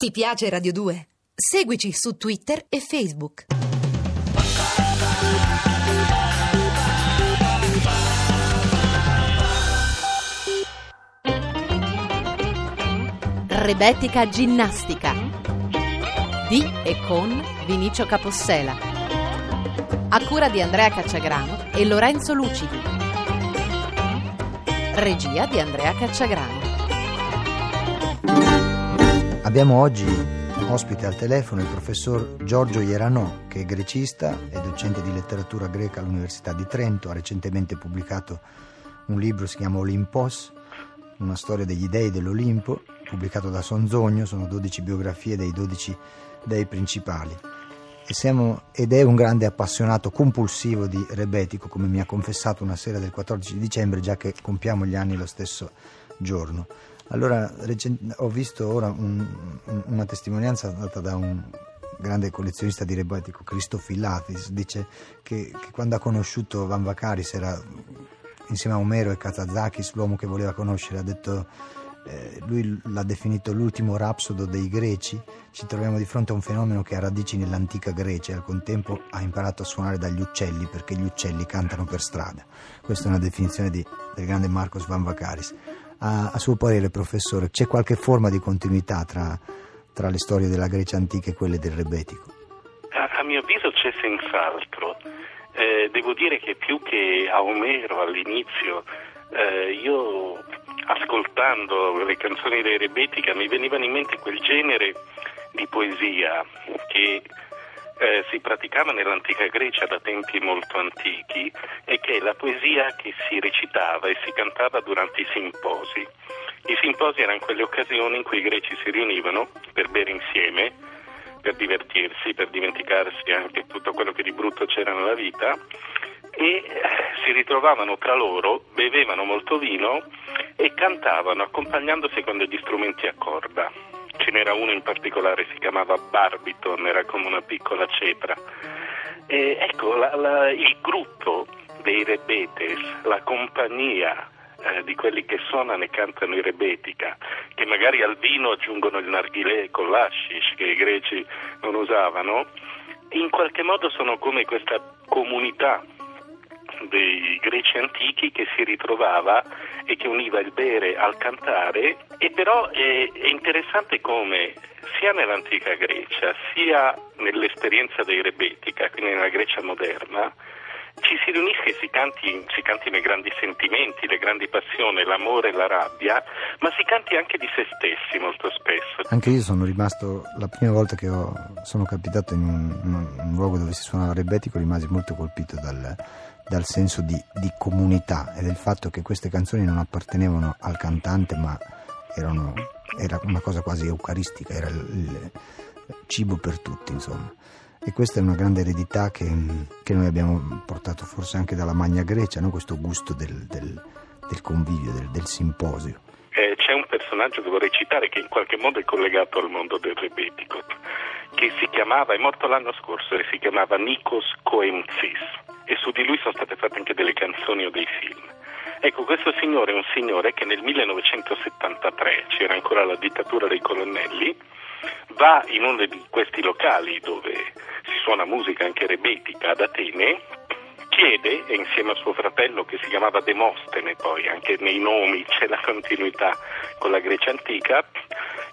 Ti piace Radio 2? Seguici su Twitter e Facebook. Rebetica Ginnastica di e con Vinicio Capossela. A cura di Andrea Cacciagrano e Lorenzo Lucidi. Regia di Andrea Cacciagrano. Abbiamo oggi ospite al telefono il professor Giorgio Ieranò, che è grecista e docente di letteratura greca all'Università di Trento. Ha recentemente pubblicato un libro, si chiama Olimpos, una storia degli dei dell'Olimpo, pubblicato da Sonzogno, sono 12 biografie dei 12 dei principali. Siamo, ed è un grande appassionato compulsivo di rebetico, come mi ha confessato una sera del 14 dicembre, già che compiamo gli anni lo stesso giorno. Allora, ho visto ora un, una testimonianza data da un grande collezionista di rebatico, Cristofilatis, dice che, che, quando ha conosciuto Van Vakaris era insieme a Omero e Kazazakis l'uomo che voleva conoscere, ha detto eh, lui l'ha definito l'ultimo rapsodo dei greci, ci troviamo di fronte a un fenomeno che ha radici nell'antica Grecia e al contempo ha imparato a suonare dagli uccelli perché gli uccelli cantano per strada. Questa è una definizione di, del grande Marcos Van Vakaris. A, a, suo parere, professore, c'è qualche forma di continuità tra, tra, le storie della Grecia antica e quelle del Rebetico? A, a mio avviso c'è senz'altro. Eh, devo dire che più che a Omero all'inizio, eh, io ascoltando le canzoni dei Rebetica mi venivano in mente quel genere di poesia che eh, si praticava nell'antica Grecia da tempi molto antichi e che è la poesia che si recitava e si cantava durante i simposi. I simposi erano quelle occasioni in cui i greci si riunivano per bere insieme, per divertirsi, per dimenticarsi anche tutto quello che di brutto c'era nella vita e eh, si ritrovavano tra loro, bevevano molto vino e cantavano accompagnandosi con degli strumenti a corda ce n'era uno in particolare, si chiamava Barbiton, era come una piccola cepra. E ecco, la, la, il gruppo dei rebetes, la compagnia eh, di quelli che suonano e cantano i rebetica, che magari al vino aggiungono il narghilè con l'ashish che i greci non usavano, in qualche modo sono come questa comunità dei greci antichi che si ritrovava e che univa il bere al cantare e però è, è interessante come sia nell'antica Grecia sia nell'esperienza dei Rebetica, quindi nella Grecia moderna, ci si riunisca e si, si cantino i grandi sentimenti, le grandi passioni, l'amore la rabbia, ma si canti anche di se stessi molto spesso. Anche io sono rimasto, la prima volta che ho, sono capitato in un, in un luogo dove si suonava rebetico, rimasi molto colpito dal, dal senso di, di, comunità e del fatto che queste canzoni non appartenevano al cantante ma erano, era una cosa quasi eucaristica, era il, il cibo per tutti insomma. E questa è una grande eredità che, che noi abbiamo portato forse anche dalla Magna Grecia, no? questo gusto del, del, del convivio, del, del simposio. Eh, c'è un personaggio che vorrei citare che in qualche modo è collegato al mondo del rebetico, che si chiamava, è morto l'anno scorso, e si chiamava Nikos Koemzis e su di lui sono state fatte anche delle canzoni o dei film. Ecco, questo signore è un signore che nel 1973, c'era ancora la dittatura dei colonnelli, va in uno di questi locali dove si suona musica anche rebetica ad Atene, chiede, e insieme a suo fratello che si chiamava Demostene, poi anche nei nomi c'è la continuità con la Grecia antica,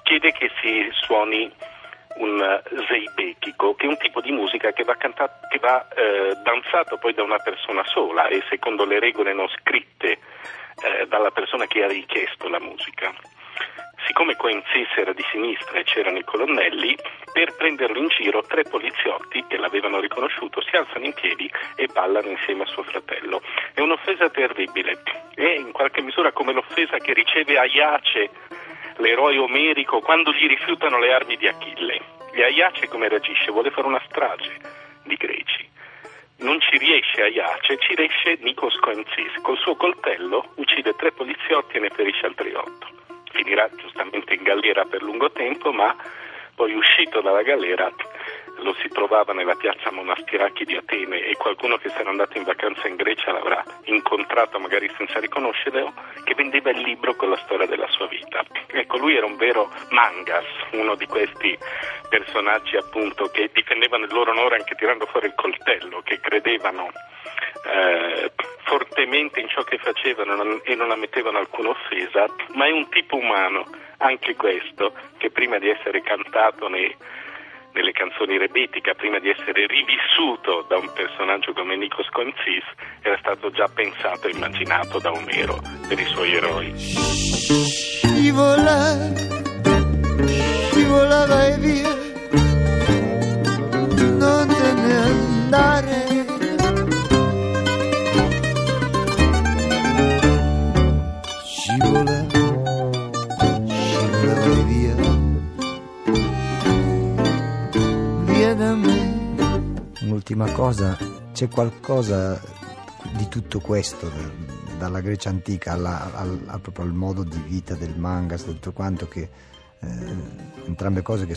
chiede che si suoni un zeibechico, che è un tipo di musica che va, cantato, che va eh, danzato poi da una persona sola e secondo le regole non scritte eh, dalla persona che ha richiesto la musica. Siccome Coenzis era di sinistra e c'erano i colonnelli, per prenderlo in giro tre poliziotti che l'avevano riconosciuto si alzano in piedi e ballano insieme a suo fratello. È un'offesa terribile, è in qualche misura come l'offesa che riceve Aiace l'eroe omerico, quando gli rifiutano le armi di Achille. E Aiace come reagisce? Vuole fare una strage di greci. Non ci riesce Aiace, ci riesce Nikos Coenzis. Col suo coltello uccide tre poliziotti e ne ferisce altri otto. Finirà giustamente in galera per lungo tempo, ma poi uscito dalla galera lo si trovava nella piazza Monastiracchi di Atene e qualcuno che si era andato in vacanza in Grecia l'avrà incontrato magari senza riconoscerlo, che vendeva il libro con la storia della sua vita. Ecco, lui era un vero mangas, uno di questi personaggi appunto che difendevano il loro onore anche tirando fuori il coltello, che credevano eh, fortemente in ciò che facevano e non ammettevano alcuna offesa, ma è un tipo umano, anche questo, che prima di essere cantato nei, nelle canzoni rebetica, prima di essere rivissuto da un personaggio come Nikos Coinzis, era stato già pensato e immaginato da Omero per i suoi eroi. Scivola, scivola vai via, non te ne andare. Me. Un'ultima cosa, c'è qualcosa di tutto questo, da- dalla Grecia antica alla- al, a- proprio al modo di vita del mangas, da tutto quanto, che eh, entrambe cose che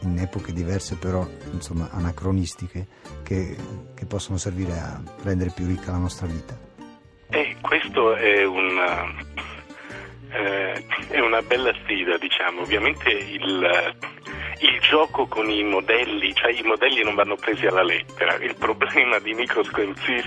in epoche diverse però insomma anacronistiche che, che possono servire a rendere più ricca la nostra vita. E questo è una, eh, è una bella sfida, diciamo. Ovviamente il, il gioco con i modelli, cioè i modelli non vanno presi alla lettera. Il problema di Nikos Coinzis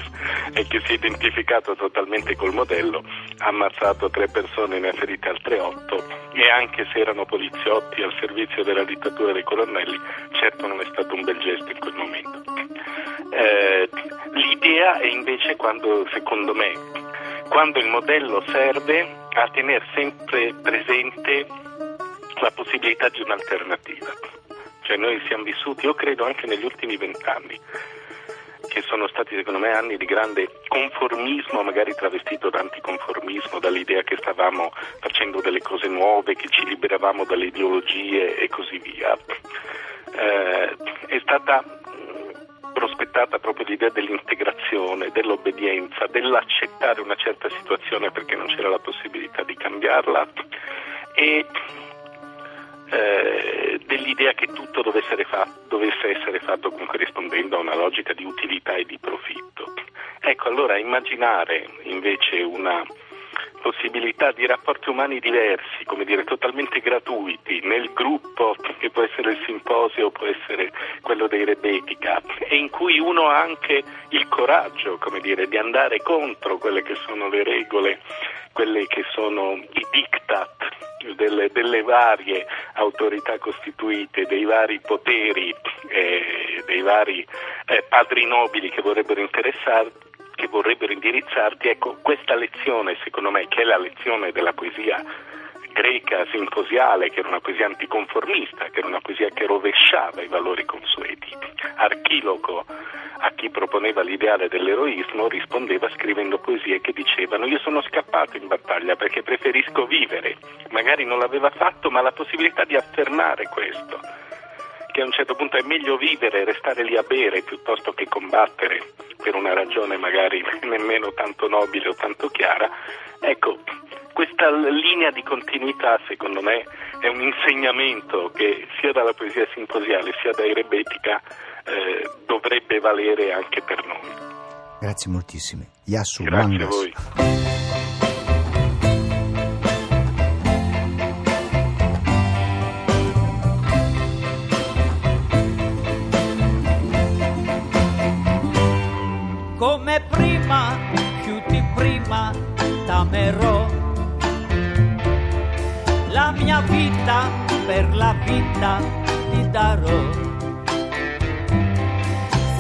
è che si è identificato totalmente col modello, ha ammazzato tre persone, ne ha ferite altre otto e anche se erano poliziotti al servizio della dittatura dei colonnelli, certo non è stato un bel gesto in quel momento. Eh, l'idea è invece quando, secondo me, quando il modello serve a tenere sempre presente la possibilità di un'alternativa. Cioè noi siamo vissuti, io credo anche negli ultimi vent'anni, che sono stati secondo me anni di grande conformismo, magari travestito da anticonformismo, dall'idea che stavamo facendo delle cose nuove, che ci liberavamo dalle ideologie e così via. Eh, è stata mh, prospettata proprio l'idea dell'integrazione, dell'obbedienza, dell'accettare una certa situazione perché non c'era la possibilità di cambiarla e eh, dell'idea che tutto dovesse essere, fatto, dovesse essere fatto comunque rispondendo a una logica di utilità e di profitto. Ecco, allora immaginare invece una possibilità di rapporti umani diversi, come dire, totalmente gratuiti, nel gruppo che può essere il simposio, può essere quello dei Rebetica, e in cui uno ha anche il coraggio, come dire, di andare contro quelle che sono le regole, quelle che sono i diktat delle, delle varie autorità costituite, dei vari poteri, eh, dei vari eh, padri nobili che vorrebbero interessarti che vorrebbero indirizzarti, ecco, questa lezione, secondo me, che è la lezione della poesia greca simposiale, che era una poesia anticonformista, che era una poesia che rovesciava i valori consueti. Archiloco, a chi proponeva l'ideale dell'eroismo, rispondeva scrivendo poesie che dicevano io sono scappato in battaglia perché preferisco vivere. Magari non l'aveva fatto, ma la possibilità di affermare questo che a un certo punto è meglio vivere restare lì a bere piuttosto che combattere per una ragione magari nemmeno tanto nobile o tanto chiara. Ecco, questa linea di continuità secondo me è un insegnamento che sia dalla poesia simposiale sia dai Rebetica eh, dovrebbe valere anche per noi. Grazie moltissime. Yasu Grazie Mangas. a voi. come prima, più di prima t'amerò. La mia vita per la vita ti darò.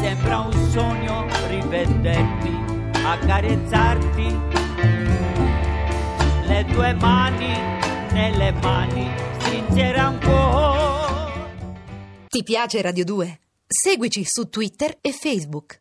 Sembra un sogno rivederti, accarezzarti. Le tue mani nelle mani, stringere ancora. Ti piace Radio 2? Seguici su Twitter e Facebook.